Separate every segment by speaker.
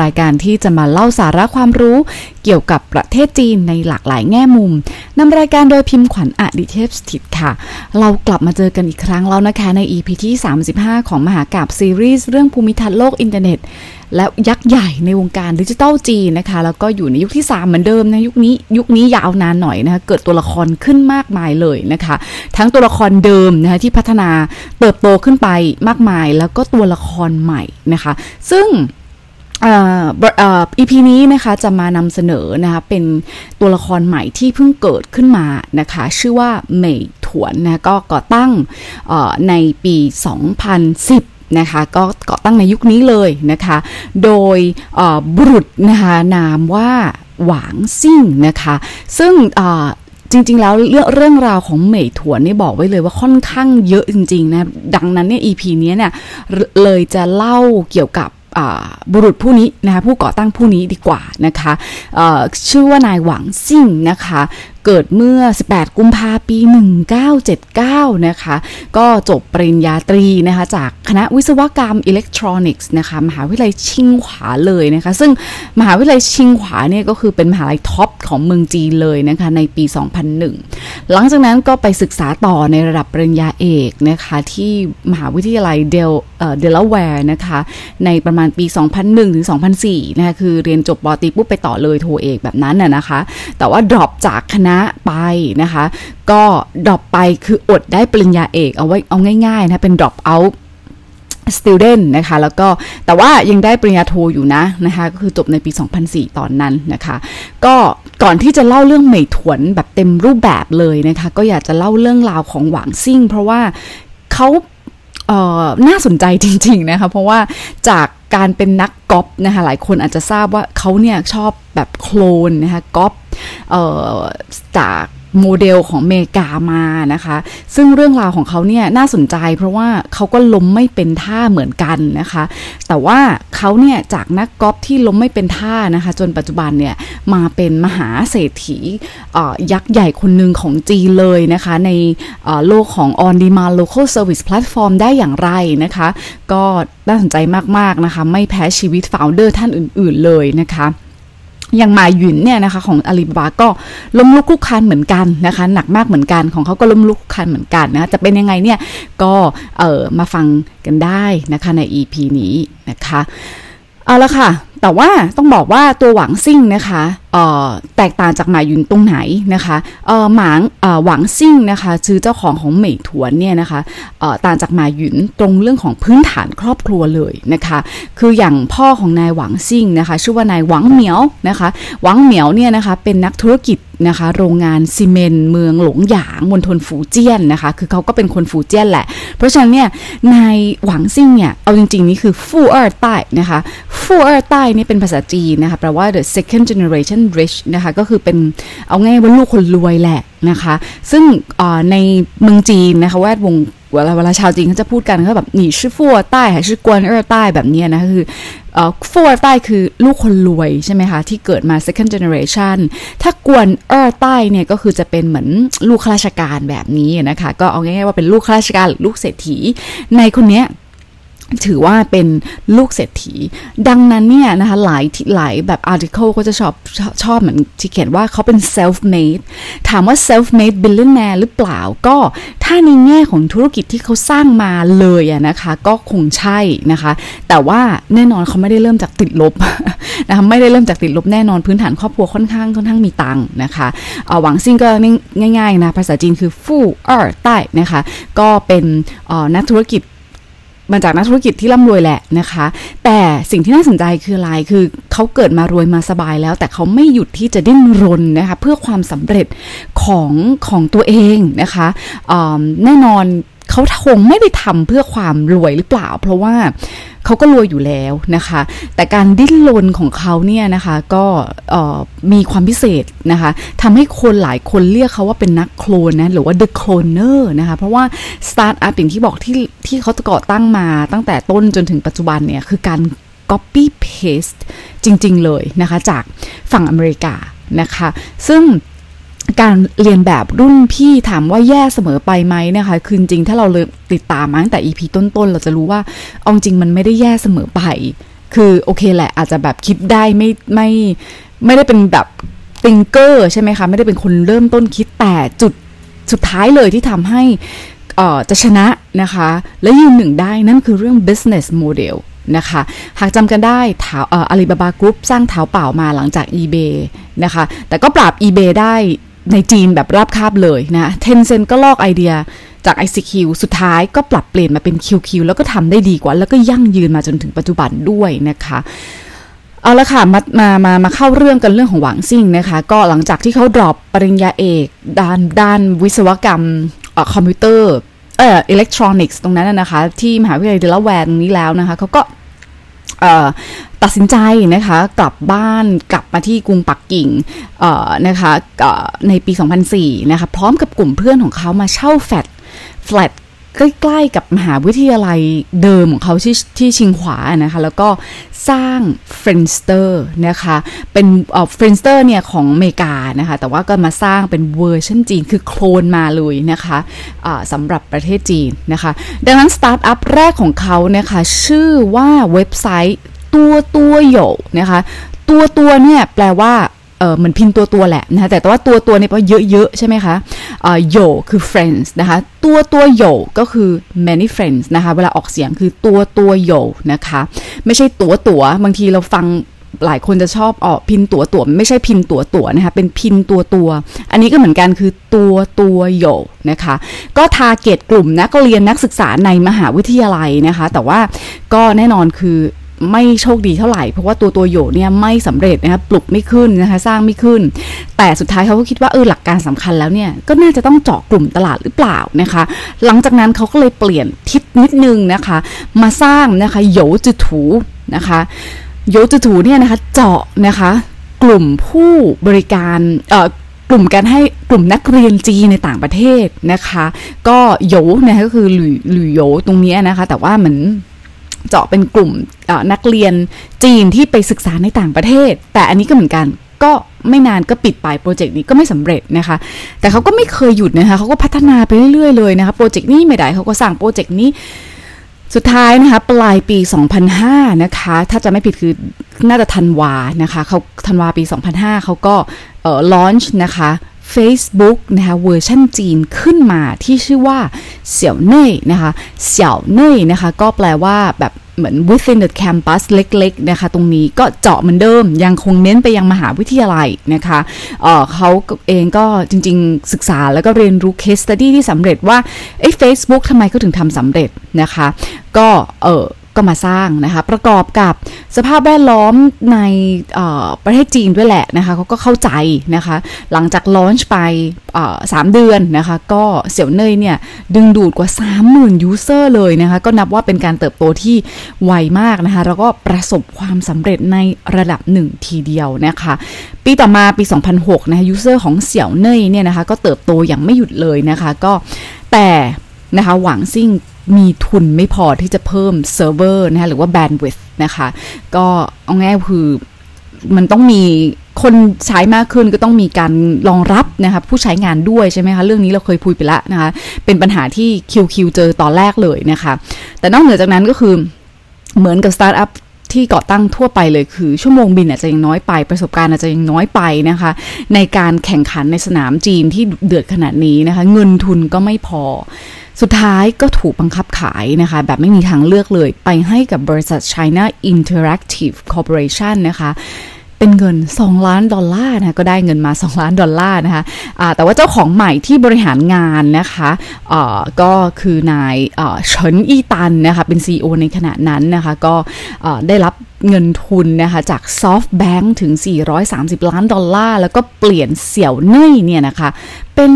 Speaker 1: รายการที่จะมาเล่าสาระความรู้เกี่ยวกับประเทศจีนในหลากหลายแง่มุมนำรายการโดยพิมพ์ขวัญอดิเทพสถิตค่ะ เรากลับมาเจอกันอีกครั้งแล้วนะคะใน EP ที่ 35 ของมหากาบซีรีส์เรื่องภูมิทัศน์โลกอินเทอร์เน็ต และยักษ์ใหญ่ในวงการดิจิทัลจีนนะคะ แล้วก็อยู่ในยุคที่ 3 เหมือนเดิมนะยุคนี้ยุคนี้ยาวนานหน่อยนะคะเกิดตัวละครขึ้นมากมายเลยนะคะ ทั้งตัวละครเดิมนะคะที่พัฒนาเติบโตขึ้นไปมากมาย แล้วก็ตัวละครใหม่นะคะ ซึ่ง อ่อเอ่อ EP นี้นะคะจะมานำเสนอนะคะเป็นตัวละครใหม่ที่เพิ่งเกิดขึ้นมานะคะ ชื่อว่าเหมยถวนนะก็ก่อตั้งในปี 2010นะคะก็ก่อตั้งในยุคนี้เลยนะคะ โดยบุรุษนะคะนามว่าหวางซิ่งนะคะ ซึ่งจริง ๆ แล้วเรื่องเรื่องราวของเหมยถวนนี่บอกไว้เลยว่าค่อนข้างเยอะจริง ๆ นะ ดังนั้นเนี่ย EP นี้เนี่ยเลยจะเล่าเกี่ยวกับ บุรุษผู้นี้นะคะผู้ก่อตั้งผู้นี้ดีกว่านะคะชื่อว่านายหวังซิ่งนะคะ เกิดเมื่อ 18 กุมภาปี 1979 นะคะ ก็จบปริญญาตรีนะคะ จากคณะวิศวกรรมอิเล็กทรอนิกส์นะคะ มหาวิทยาลัยชิงขวาเลยนะคะ ซึ่งมหาวิทยาลัยชิงขวาเนี่ยก็คือเป็นมหาลัยท็อปของเมืองจีนเลยนะคะ ในปี 2001 หลังจากนั้นก็ไปศึกษาต่อในระดับปริญญาเอกนะคะ ที่มหาวิทยาลัยเดลเดลาแวร์นะคะ ในประมาณปี 2001 ถึง 2004 นะคะ คือเรียนจบป.ตรีปุ๊บไปต่อเลยโทเอกแบบนั้นน่ะนะคะ แต่ว่า drop จากคณะไปนะคะ ก็ drop ไปคืออดได้ปริญญาเอกเอาไว้เอาง่ายๆนะเป็น drop out student นะคะแล้วก็แต่ว่ายังได้ปริญญาโทอยู่นะนะคะก็คือจบในปี 2004 ตอนนั้นนะคะก็ก่อนที่จะเล่าเรื่องเหมยถวนแบบเต็มรูปแบบเลยนะคะก็อยากจะเล่าเรื่องราวของหวางซิ่ง เพราะว่าเขาเอ่อน่าสนใจจริงๆนะคะเพราะว่าจากการเป็นนักกอล์ฟนะคะหลายคนอาจจะทราบว่าเขาเนี่ยชอบแบบโคลนนะคะกอล์ฟเอ่อ จากโมเดลของเมกามานะคะ ซึ่งเรื่องราวของเขาเนี่ยน่าสนใจเพราะว่าเขาก็ล้มไม่เป็นท่าเหมือนกันนะคะ แต่ว่าเขาเนี่ยจากนักกอล์ฟที่ล้มไม่เป็นท่านะคะ จนปัจจุบันเนี่ยมาเป็นมหาเศรษฐียักษ์ใหญ่คนหนึ่งของจีนเลยนะคะ ในโลกของ on demand local service platform ได้อย่างไรนะคะ ก็น่าสนใจมากๆนะคะ ไม่แพ้ชีวิต founder ท่านอื่น ๆเลยนะคะ อย่างมาหยุนเนี่ยนะคะของอาลีบาบาก็ล้มลุกคลุกคานเหมือนกันนะคะหนักมากเหมือนกันของเขาก็ล้มลุกคลุกคานเหมือนกันนะจะเป็นยังไงเนี่ยก็เออมาฟังกันได้นะคะใน EP นี้นะคะเอาละค่ะ แต่ว่าต้องบอกว่าตัวหวังซิ่งนะคะ แตกต่างจากหมายุนตรงไหนนะคะหมางหวังซิ่งนะคะชื่อเจ้าของของเหมยถวนเนี่ยนะคะต่างจากหมายุนตรงเรื่องของพื้นฐานครอบครัวเลยนะคะคืออย่างพ่อของนายหวังซิ่งนะคะชื่อว่านายหวังเหมียวนะคะหวังเหมียวเนี่ยนะคะเป็นนักธุรกิจนะคะโรงงานซีเมนต์เมืองหลงหยางมณฑลฟูเจี้ยนนะคะคือเขาก็เป็นคนฟูเจี้ยนแหละ เพราะฉะนั้นเนี่ยนายหวังซิ่งเนี่ยเอาจริงๆนี่คือฟู่เออร์ใต้นะคะฟู่เออร์ใต้นี่เป็นภาษาจีนนะคะแปลว่า the second generation rich นะคะก็คือเป็นเอาง่ายว่าลูกคนรวยแหละนะคะ ซึ่งในเมืองจีนนะคะแวดวงเวลาเวลาชาวจีนเขาจะพูดกันก็แบบหนีชื่อฟัวใต้หรือชื่อกวนเออใต้แบบนี้นะคือฟัวใต้คือลูกคนรวยใช่ไหมคะ ที่เกิดมา second generation ถ้ากวนเออใต้เนี่ยก็คือจะเป็นเหมือนลูกข้าราชการแบบนี้นะคะ ก็เอาง่ายๆว่าเป็นลูกข้าราชการหรือลูกเศรษฐีในคนเนี้ย ถือว่าเป็นลูกเศรษฐี ดังนั้นเนี่ยนะคะหลายหลายแบบอาร์ติเคิลก็จะชอบชอบเหมือนที่เขียนว่าเขาเป็น self made ถามว่า self made billionaire หรือเปล่าก็ถ้าในแง่ของธุรกิจที่เขาสร้างมาเลยอะนะคะก็คงใช่นะคะ แต่ว่าแน่นอนเขาไม่ได้เริ่มจากติดลบนะคะไม่ได้เริ่มจากติดลบแน่นอนพื้นฐานครอบครัวค่อนข้างค่อนข้างมีตังค์นะคะหวังซิ่งก็ง่ายๆนะภาษาจีนคือฟู่เออใต้นะคะก็เป็นนักธุรกิจ มาจากนักธุรกิจที่ร่ำรวยแหละนะคะ แต่สิ่งที่น่าสนใจคืออะไรคือเขาเกิดมารวยมาสบายแล้ว แต่เขาไม่หยุดที่จะดิ้นรนนะคะเพื่อความสำเร็จของของตัวเองนะคะแน่นอน เขาคงไม่ได้ทำเพื่อความรวยหรือเปล่า เพราะว่าเขาก็รวยอยู่แล้วนะคะ แต่การดิ้นรนของเขาเนี่ยนะคะก็มีความพิเศษนะคะทำให้คนหลายคนเรียกเขาว่าเป็นนักโคลนนะหรือว่า the cloner นะคะเพราะว่าสตาร์ทอัพอย่างที่บอกที่ที่เขาก่อตั้งมาตั้งแต่ต้นจนถึงปัจจุบันเนี่ยคือการ copy paste จริง ๆ เลยนะคะจากฝั่งอเมริกานะคะ ซึ่ง การเลียนแบบรุ่นพี่ถามว่าแย่เสมอไปไหมนะคะคือจริงถ้าเราเลยติดตามมาตั้งแต่ EP ต้นๆ เราจะรู้ว่าเอาจริงมันไม่ได้แย่เสมอไป คือโอเคแหละ อาจจะแบบคิดได้ไม่ไม่ไม่ได้เป็นแบบติงเกอร์ใช่ไหมคะไม่ได้เป็นคนเริ่มต้นคิดแต่จุดสุดท้ายเลยที่ทำให้จะชนะนะคะ และยืนหนึ่งได้นั่นคือเรื่อง business model นะคะ หากจำกันได้ถาอาลีบาบากรุ๊ปสร้างเท้าเปล่ามาหลังจาก eBay นะคะ แต่ก็ปราบ eBay ได้ ในจีนแบบราบคาบเลยนะเทนเซ็นก็ลอกไอเดียจาก ICQ สุดท้ายก็ปรับเปลี่ยนมาเป็น QQ แล้วก็ทำได้ดีกว่า แล้วก็ยั่งยืนมาจนถึงปัจจุบันด้วยนะคะเอาละค่ะมามามามาเข้าเรื่องกันเรื่องของหวังซิ่งนะคะ ก็หลังจากที่เขา drop ปริญญาเอกด้านด้านวิศวกรรมคอมพิวเตอร์เอ่ออิเล็กทรอนิกส์ตรงนั้นนะคะ ที่มหาวิทยาลัยเดลาแวร์ตรงนี้แล้วนะคะเขาก็ ตัดสินใจนะคะกลับบ้านกลับมาที่กรุงปักกิ่งนะคะในปี 2004นะคะพร้อมกับกลุ่มเพื่อนของเขามาเช่าแฟลตแฟลต ใกล้ๆกับมหาวิทยาลัยเดิมของเขาที่ที่ชิงหวานะคะ แล้วก็สร้าง Friendster นะคะ เป็น Friendster เนี่ยของอเมริกานะคะ แต่ว่าก็มาสร้างเป็นเวอร์ชันจีน คือโคลนมาเลยนะคะสำหรับประเทศจีนนะคะ ดังนั้นสตาร์ทอัพแรกของเขานะคะ ชื่อว่าเว็บไซต์ตัวตัวโยนะคะ ตัวตัวเนี่ยแปลว่า เออมันพินตัวตัวแหละนะคะแต่ว่าตัวตัวเนี่ยแปลว่าเยอะๆใช่ไหมคะโยคือ friends นะคะตัวตัวโยก็คือ many friends นะคะเวลาออกเสียงคือตัวตัวโยนะคะไม่ใช่ตัวตัวบางทีเราฟังหลายคนจะชอบออกพินตัวตัวไม่ใช่พินตัวตัวนะคะเป็นพินตัวตัว อันนี้ก็เหมือนกันคือตัวตัวโยนะคะ ก็ทาเกตกลุ่มนักเรียนนักศึกษาในมหาวิทยาลัยนะคะ แต่ว่าก็แน่นอนคือ ไม่โชคดีเท่าไหร่ เพราะว่าตัวตัวโยเนี่ยไม่สำเร็จนะคะปลุกไม่ขึ้นนะคะสร้างไม่ขึ้น แต่สุดท้ายเขาก็คิดว่าเออหลักการสำคัญแล้วเนี่ยก็น่าจะต้องเจาะกลุ่มตลาดหรือเปล่านะคะ หลังจากนั้นเขาก็เลยเปลี่ยนทิศนิดนึงนะคะ มาสร้างนะคะโยจืถูนะคะโยจืถูเนี่ยนะคะเจาะนะคะกลุ่มผู้บริการเอ่อกลุ่มการให้กลุ่มนักเรียนจีในต่างประเทศนะคะ ก็โยนะคะก็คือหลุยหลุยโยตรงนี้นะคะ แต่ว่าเหมือน เจาะเป็นกลุ่มนักเรียนจีนที่ไปศึกษาในต่างประเทศ แต่อันนี้ก็เหมือนกันก็ไม่นานก็ปิดไปโปรเจกต์นี้ก็ไม่สำเร็จนะคะ แต่เขาก็ไม่เคยหยุดนะคะเขาก็พัฒนาไปเรื่อยๆเลยนะคะโปรเจกต์นี้ไม่ได้เขาก็สร้างโปรเจกต์นี้สุดท้ายนะคะปลายปี 2005 นะคะ ถ้าจะไม่ผิดคือน่าจะธันวานะคะเขาธันวาปี 2005 เขาก็เอ่อลอนช์นะคะ Facebook นะคะเวอร์ชันจีนขึ้นมาที่ชื่อว่าเสี่ยวเน่ยนะคะเสี่ยวเน่ยนะคะ ก็แปลว่าแบบ เหมือน within the campus เล็ก ๆ นะคะ ตรงนี้ก็เจาะเหมือนเดิม ยังคงเน้นไปยังมหาวิทยาลัยนะคะเเขาเองก็จริง ๆ ศึกษาแล้วก็เรียนรู้ case study ที่สำเร็จว่าไอ้ Facebook ทำไมเขาถึงทำสำเร็จนะคะ ก็เออ ก็มาสร้างนะคะ ประกอบกับสภาพแวดล้อมในประเทศจีนด้วยแหละนะคะเขาก็เข้าใจนะคะ หลังจาก launch ไปสามเดือนนะคะ ก็เสี่ยวเน่ยเนี่ย ดึงดูดกว่า 30,000 user เลยนะคะ ก็นับว่าเป็นการเติบโตที่ไวมากนะคะ แล้วก็ประสบความสำเร็จในระดับหนึ่งทีเดียวนะคะ ปีต่อมาปี 2006 นะคะ user ของเสี่ยวเน่ยเนี่ยนะคะ ก็เติบโตอย่างไม่หยุดเลยนะคะ ก็แต่นะคะหวังซิ่ง มีทุนไม่พอที่จะเพิ่มเซิร์ฟเวอร์นะคะหรือว่า bandwidth นะคะ ก็เอาง่ายคือมันต้องมีคนใช้มากขึ้นก็ต้องมีการรองรับนะคะผู้ใช้งานด้วยใช่ไหมคะ เรื่องนี้เราเคยพูดไปแล้วนะคะ เป็นปัญหาที่ QQ เจอตอนแรกเลยนะคะ แต่นอกเหนือจากนั้นก็คือเหมือนกับสตาร์ทอัพที่ก่อตั้งทั่วไปเลยคือชั่วโมงบินอาจจะยังน้อยไปประสบการณ์อาจจะยังน้อยไปนะคะ ในการแข่งขันในสนามจีนที่เดือดขนาดนี้นะคะ เงินทุนก็ไม่พอ สุดท้ายก็ถูกบังคับขายนะคะ แบบไม่มีทางเลือกเลยไปให้กับบริษัท China Interactive Corporation นะคะเป็นเงิน 2 ล้านดอลลาร์นะก็ได้เงินมา 2 ล้านดอลลาร์นะคะะแต่ว่าเจ้าของใหม่ที่บริหารงานนะคะะก็คือนายเฉินอีตันนะคะเป็น CEO ในขณะนั้นนะคะก็ได้รับเงินทุนนะคะจาก SoftBank ถึง 430 ล้านดอลลาร์ แล้วก็เปลี่ยนเสี่ยวเน่ยเนี่ยนะคะเป็น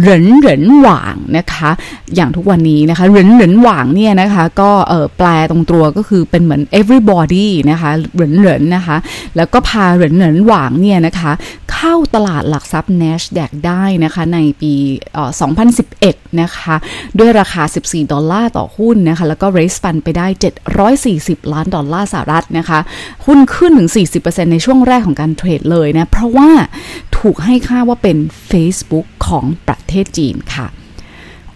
Speaker 1: เหรินเหรินหว่างนะคะ อย่างทุกวันนี้นะคะเหรินเหรินหว่างเนี่ยนะคะก็เออแปลตรงตัวก็คือเป็นเหมือน everybody นะคะเหรินเหรินนะคะ แล้วก็พาเหรินเหรินหว่างเนี่ยนะคะเข้าตลาดหลักทรัพย์ NASDAQ ได้นะคะในปีเอ่อ2011 นะคะ ด้วยราคา 14 ดอลลาร์ต่อหุ้นนะคะ แล้วก็ raise fund ไปได้ 740 ล้านดอลลาร์สหรัฐนะคะ หุ้นขึ้นถึง 40%ในช่วงแรกของการเทรดเลยนะ เพราะว่าถูกให้ค่าว่าเป็น Facebook ของประเทศจีนค่ะ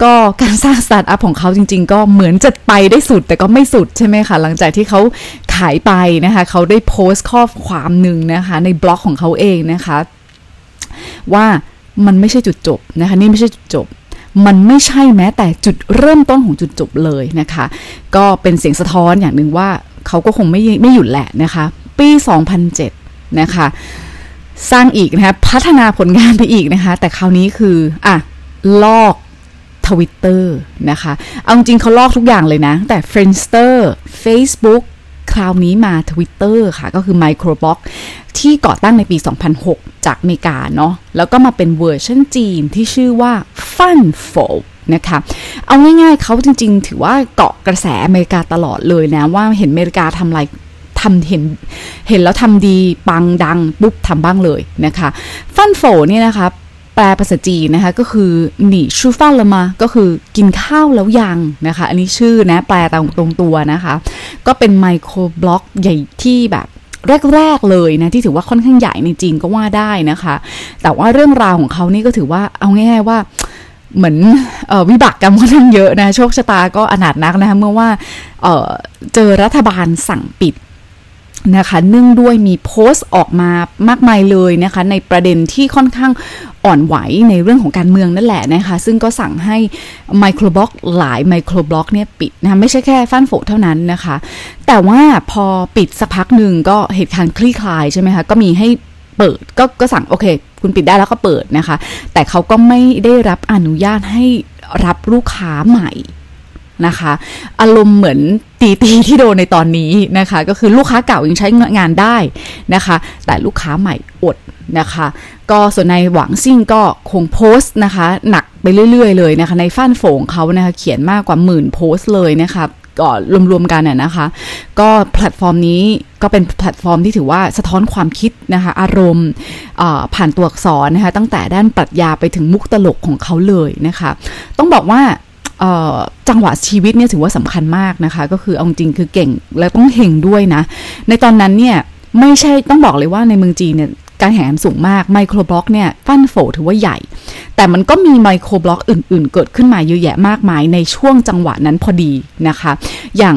Speaker 1: ก็การสร้างสตาร์ทอัพของเขาจริง ๆ ก็เหมือนจะไปได้สุดแต่ก็ไม่สุดใช่ไหมคะ หลังจากที่เขาขายไปนะคะเขาได้โพสต์ข้อความหนึ่งนะคะในบล็อกของเขาเองนะคะ ว่ามันไม่ใช่จุดจบนะคะนี่ไม่ใช่จุดจบมันไม่ใช่แม้แต่จุดเริ่มต้นของจุดจบเลยนะคะ ก็เป็นเสียงสะท้อนอย่างหนึ่งว่าเขาก็คงไม่ไม่หยุดแหละนะคะ ปี 2007 นะคะ สร้างอีกนะคะพัฒนาผลงานไปอีกนะคะ แต่คราวนี้คืออะลอกทวิตเตอร์นะคะ เอาจริงเขาลอกทุกอย่างเลยนะ แต่ f r i e n d s t e r Facebook คราวนี้มา Twitter ค่ะ ก็คือ Microblog ที่ก่อตั้งในปี 2006 จากอเมริกาเนาะ แล้วก็มาเป็นเวอร์ชันจีนที่ชื่อว่า Fanfou นะคะ เอาง่ายๆเขาจริงๆ ถือว่าเกาะกระแสอเมริกาตลอดเลยนะ ว่าเห็นอเมริกาทำอะไร ทำเห็นเห็นแล้วทำดีปังดังปุ๊บทำบ้างเลยนะคะฟันโฟเนี่ยนะคะแปลภาษาจีนนะคะก็คือหนีชูฟันละมา ก็คือกินข้าวแล้วยังนะคะ อันนี้ชื่อนะแปลตรงตรงตัวนะคะ ก็เป็นไมโครบล็อกใหญ่ที่แบบแรกๆเลยนะที่ถือว่าค่อนข้างใหญ่ในจีนก็ว่าได้นะคะ แต่ว่าเรื่องราวของเขานี่ก็ถือว่าเอาง่ายๆว่าเหมือนออวิบากกรรมค่อนข้างเยอะนะโชคชะตาก็อนาถนักนะคะเมื่อว่าเจอรัฐบาลสั่งปิด นะคะเนื่องด้วยมีโพสต์ออกมามากมายเลยนะคะ ในประเด็นที่ค่อนข้างอ่อนไหวในเรื่องของการเมืองนั่นแหละนะคะ ซึ่งก็สั่งให้ microblog หลาย microblog เนี่ยปิดนะคะไม่ใช่แค่ Fanfou เท่านั้นนะคะ แต่ว่าพอปิดสักพักหนึ่งก็เหตุการณ์คลี่คลายใช่ไหมคะ ก็มีให้เปิดก็ก็สั่งโอเค คุณปิดได้แล้วก็เปิดนะคะ แต่เขาก็ไม่ได้รับอนุญาตให้รับลูกค้าใหม่ นะคะ อารมณ์เหมือน DiDi ที่โดนในตอนนี้นะคะ ก็คือลูกค้าเก่ายังใช้งานได้นะคะ แต่ลูกค้าใหม่อดนะคะ ก็ส่วนในหวังซิ่งก็คงโพสต์นะคะ หนักไปเรื่อย ๆ เลยนะคะ ใน Fanfou เขานะคะเขียนมากกว่าหมื่นโพสต์เลยนะคะก็รวมๆกันเนี่ยนะคะ ก็แพลตฟอร์มนี้ก็เป็นแพลตฟอร์มที่ถือว่าสะท้อนความคิดนะคะ อารมณ์ผ่านตัวอักษรนะคะ ตั้งแต่ด้านปรัชญาไปถึงมุกตลกของเขาเลยนะคะ ต้องบอกว่า จังหวะชีวิตเนี่ยถือว่าสำคัญมากนะคะ ก็คือเอาจริงคือเก่งและต้องเฮงด้วยนะ ในตอนนั้นเนี่ยไม่ใช่ต้องบอกเลยว่าในเมืองจีนเนี่ยการแข่งขันสูงมากไมโครบล็อกเนี่ยฟันโฟถือว่าใหญ่ แต่มันก็มีไมโครบล็อกอื่นๆ เกิดขึ้นมาเยอะแยะมากมายในช่วงจังหวะนั้นพอดีนะคะ อย่าง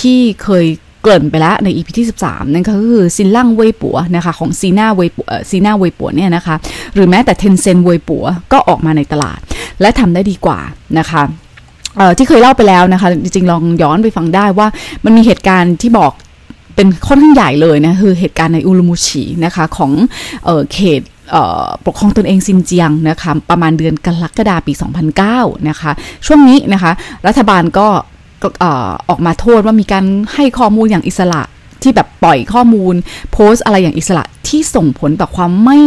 Speaker 1: ที่เคยเกริ่นไปแล้วใน EP ที่ 13 นั่นก็คือซินล่างเวยปัวนะคะของซีน่าเวยปัวซีน่าเวยปัวเนี่ยนะคะ หรือแม้แต่เทนเซนเวยปัวก็ออกมาในตลาด และทำได้ดีกว่านะคะ ที่เคยเล่าไปแล้วนะคะ จริงๆ ลองย้อนไปฟังได้ว่ามันมีเหตุการณ์ที่บอกเป็นค่อนข้างใหญ่เลยนะ คือเหตุการณ์ในอุลุมูชีนะคะของเออเขตปกครองตนเองซินเจียงนะคะประมาณเดือนกรกฎาปี 2009 นะคะ ช่วงนี้นะคะ รัฐบาลก็ออกมาโทษว่ามีการให้ข้อมูลอย่างอิสระที่แบบปล่อยข้อมูลโพสอะไรอย่างอิสระที่ส่งผลต่อความไม่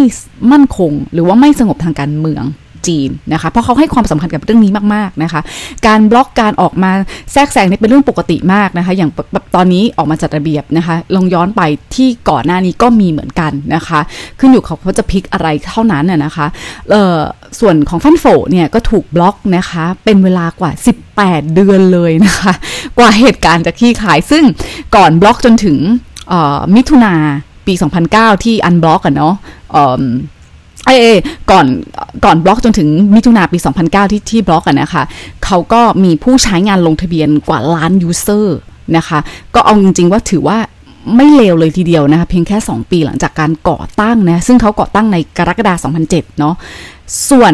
Speaker 1: มั่นคง หรือว่าไม่สงบทางการเมือง จีนนะคะเพราะเขาให้ความสำคัญกับเรื่องนี้มากๆนะคะ การบล็อกการออกมาแทรกแซงนี่เป็นเรื่องปกติมากนะคะ อย่างตอนนี้ออกมาจัดระเบียบนะคะลองย้อนไปที่ก่อนหน้านี้ก็มีเหมือนกันนะคะ ขึ้นอยู่เขาจะพิกอะไรเท่านั้นนะคะเอ่อส่วนของฟันโฟเนี่ยก็ถูกบล็อกนะคะเป็นเวลากว่า 18 เดือนเลยนะคะ กว่าเหตุการณ์จะคลี่คลายซึ่งก่อนบล็อกจนถึงมิถุนาปี 2009 ที่ unblock กันเนาะ เอก่อนก่อนบล็อกจนถึงมิถุนาปี 2009 ที่ที่บล็อกอะนะคะเขาก็มีผู้ใช้งานลงทะเบียนกว่าล้าน user นะคะ ก็เอาจริง ๆ ว่าถือว่าไม่เลวเลยทีเดียวนะคะ เพียงแค่ 2 ปีหลังจากการก่อตั้งนะ ซึ่งเขาก่อตั้งในกรกฎาคม2007 เนาะส่วน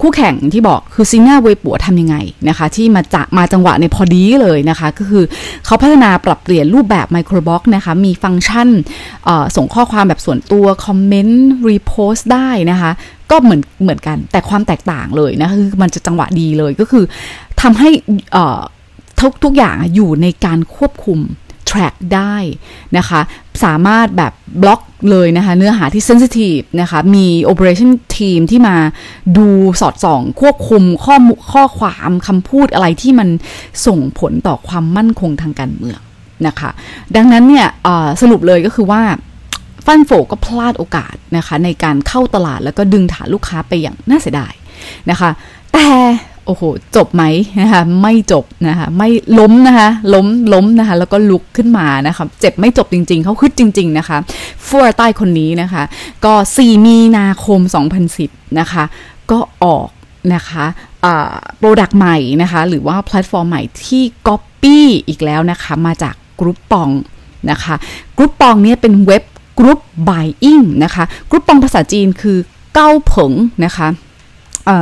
Speaker 1: คู่แข่งที่บอกคือ Sina Weibo ทำยังไงนะคะ ที่มาจากมาจังหวะในพอดีเลยนะคะ ก็คือเขาพัฒนาปรับเปลี่ยนรูปแบบ microblog นะคะ มีฟังก์ชันส่งข้อความแบบส่วนตัว คอมเมนต์ repost ได้นะคะ ก็เหมือนเหมือนกันแต่ความแตกต่างเลยนะคือมันจะจังหวะดีเลยก็คือทำให้ทุกทุกอย่างอยู่ในการควบคุม track ได้นะคะ สามารถแบบบล็อกเลยนะคะเนื้อหาที่เซนซิทีฟนะคะมี Operation Team ที่มาดูสอดส่อง ควบคุมข้อข้อความคำพูดอะไรที่มันส่งผลต่อความมั่นคงทางการเมืองนะคะ ดังนั้นเนี่ยสรุปเลยก็คือว่าฟันโฟก็พลาดโอกาสนะคะในการเข้าตลาดแล้วก็ดึงฐานลูกค้าไปอย่างน่าเสียดายนะคะ แต่ โอ้โห จบไหมนะคะไม่จบนะคะไม่ล้มนะคะล้มล้มนะคะแล้วก็ลุกขึ้นมานะคะเจ็บไม่จบจริง ๆเขาอึดจริง ๆ นะคะฟัวใต้คนนี้นะคะ ก็ 4 มีนาคม 2010 นะคะ ก็ออกนะคะ product ใหม่นะคะ หรือว่าแพลตฟอร์มใหม่ที่ก๊อปปี้อีกแล้วนะคะ มาจาก Groupon นะคะ Groupon เนี่ยเป็นเว็บ group buying นะคะ Groupon ภาษาจีนคือเก้าผงนะคะ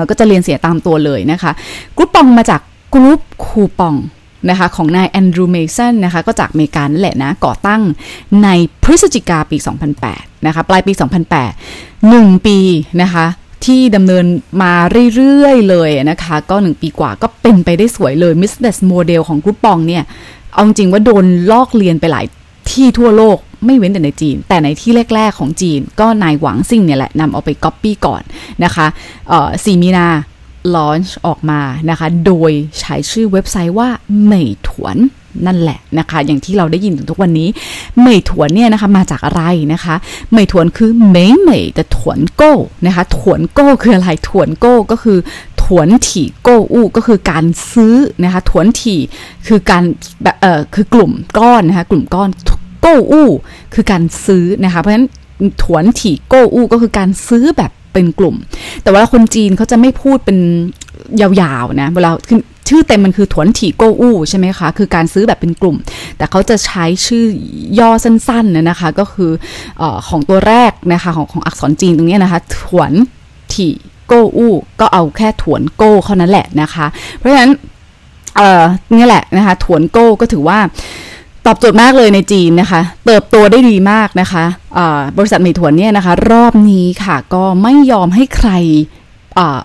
Speaker 1: ก็จะเรียนเสียตามตัวเลยนะคะGroupon มาจาก group coupon นะคะของนายแอนดรูเมสันนะคะก็จากอเมริกานั่นแหละนะก่อตั้งในพฤศจิกาปี 2008 นะคะปลายปี 2008 1 ปีนะคะที่ดำเนินมาเรื่อยๆเลยนะคะ ก็ 1 ปีกว่าก็เป็นไปได้สวยเลย business model ของ Groupon เนี่ย เอาจริงว่าโดนลอกเลียนไปหลายที่ทั่วโลก ไม่เว้นแต่ในจีน แต่ในที่แรก ๆ ของจีน ก็นายหวังซิ่งเนี่ยแหละนำเอาไปก๊อปปี้ก่อนนะคะสี่มีนาลอนช์ออกมานะคะ โดยใช้ชื่อเว็บไซต์ว่าเหมยถวนนั่นแหละนะคะ อย่างที่เราได้ยินถึงทุกวันนี้เหมยถวนเนี่ยนะคะมาจากอะไรนะคะเหมยถวนคือเหมยเหมยแต่ถวนโก้นะคะถวนโก้คืออะไรถวนโก้ก็คือถวนถี่โก้อู้ก็คือการซื้อนะคะถวนถี่คือการแบบเออคือกลุ่มก้อนนะคะกลุ่มก้อน ก้อู้คือการซื้อนะคะ เพราะฉะนั้นถวนถี่โก้อู้ก็คือการซื้อแบบเป็นกลุ่ม แต่ว่าคนจีนเขาจะไม่พูดเป็นยาวๆนะเวลาชื่อเต็มมันคือถวนถี่โกอู้ใช่ไหมคะ คือการซื้อแบบเป็นกลุ่ม แต่เขาจะใช้ชื่อย่อสั้นๆนะคะ ก็คืออของตัวแรกนะคะของของอักษรจีนตรงนี้นะคะถวนถี่โกอู้ก็เอาแค่ถวนโก้เท่านั้นแหละนะคะ เพราะฉะนั้น เอ่อนี่แหละนะคะถวนโก้ก็ถือว่า ตอบโจทย์มากเลยในจีนนะคะ เติบโตได้ดีมากนะคะะบริษัทเมถวนเนี่ยนะคะ รอบนี้ค่ะก็ไม่ยอมให้ใคร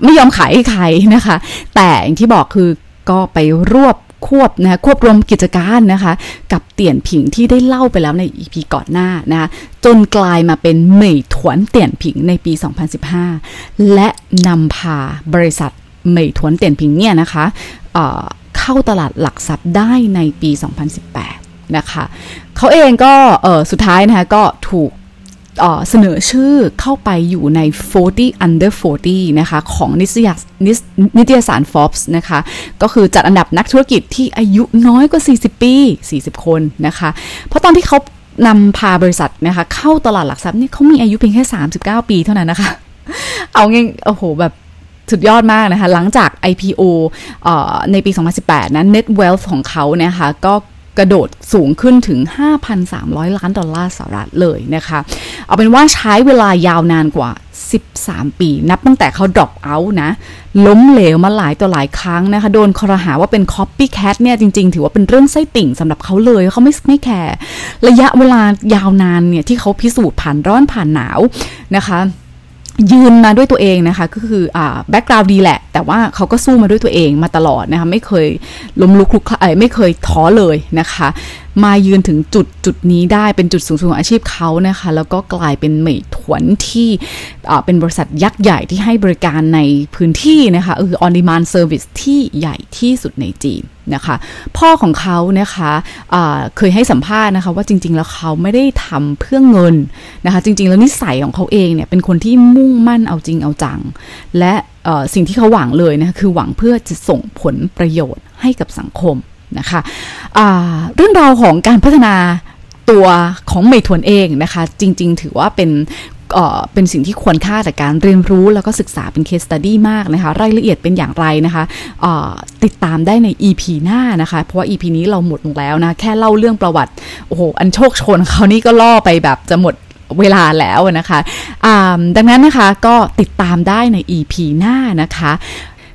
Speaker 1: ไม่ยอมขายให้ใครนะคะ แต่อย่างที่บอกคือก็ไปรวบควบนะควบรวมกิจการนะคะ กับเตี่ยนผิงที่ได้เล่าไปแล้วในอีพีก่อนหน้านะคะจนกลายมาเป็นเหมยถวนเตี่ยนผิงในปี 2015 และนำพาบริษัทเหมยถวนเตี่ยนผิงเนี่ยนะคะเเข้าตลาดหลักทรัพย์ได้ในปี 2018 นะคะเขาเองก็สุดท้ายนะคะก็ถูกเสนอชื่อเข้าไปอยู่ใน 40 under 40 นะคะ ของนิตยสนิตยสาร Forbes นะคะ ก็คือจัดอันดับนักธุรกิจที่อายุน้อยกว่า 40 ปี 40 คนนะคะ เพราะตอนที่เขานำพาบริษัทนะคะ เข้าตลาดหลักทรัพย์นี่เขามีอายุเพียงแค่ 39 ปีเท่านั้นนะคะ เอางี้โอ้โห แบบสุดยอดมากนะคะ หลังจาก IPO ในปี 2018 นะ net wealth ของเขาเนี่ยค่ะก็ กระโดดสูงขึ้นถึง 5,300 ล้านดอลลาร์สหรัฐเลยนะคะ เอาเป็นว่าใช้เวลายาวนานกว่า 13 ปี นับตั้งแต่เขา drop out นะ ล้มเหลวมาหลายต่อหลายครั้งนะคะ โดนคอรหาว่าเป็น copycat เนี่ย จริง ๆ ถือว่าเป็นเรื่องไส้ติ่งสำหรับเขาเลย เขาไม่ไม่แคร์ ระยะเวลายาวนานเนี่ย ที่เขาพิสูจน์ผ่านร้อนผ่านหนาวนะคะ ยืนมาด้วยตัวเองนะคะก็คืออ่า background ดีแหละ แต่ว่าเขาก็สู้มาด้วยตัวเองมาตลอดนะคะไม่เคยล้มลุกคลุกคลานไม่เคยท้อเลยนะคะ มายืนถึงจุดจุดนี้ได้เป็นจุดสูงสุดของอาชีพเขานะคะ แล้วก็กลายเป็นเหมยถวนที่เป็นบริษัทยักษ์ใหญ่ที่ให้บริการในพื้นที่นะคะคือ on demand service ที่ใหญ่ที่สุดในจีนนะคะพ่อของเขานะคะะเคยให้สัมภาษณ์นะคะว่าจริง ๆ แล้วเขาไม่ได้ทำเพื่อเงินนะคะจริง ๆ แล้วนิสัยของเขาเองเนี่ยเป็นคนที่มุ่งมั่นเอาจริงเอาจัง และสิ่งที่เขาหวังเลยนะคะคือหวังเพื่อจะส่งผลประโยชน์ให้กับสังคม นะคะเรื่องราวของการพัฒนาตัวของเมทวนเองนะคะ จริง ๆ ถือว่าเป็นเป็นสิ่งที่ควรค่าแต่การเรียนรู้แล้วก็ศึกษาเป็นเคสตัดดี้มากนะคะ รายละเอียดเป็นอย่างไรนะคะติดตามได้ใน EP หน้านะคะ เพราะว่า EP นี้เราหมดลงแล้วนะ แค่เล่าเรื่องประวัติ โอ้โห อันโชคชนเขานี่ก็ล่อไปแบบจะหมดเวลาแล้วนะคะ ดังนั้นนะคะก็ติดตามได้ใน EP หน้านะคะ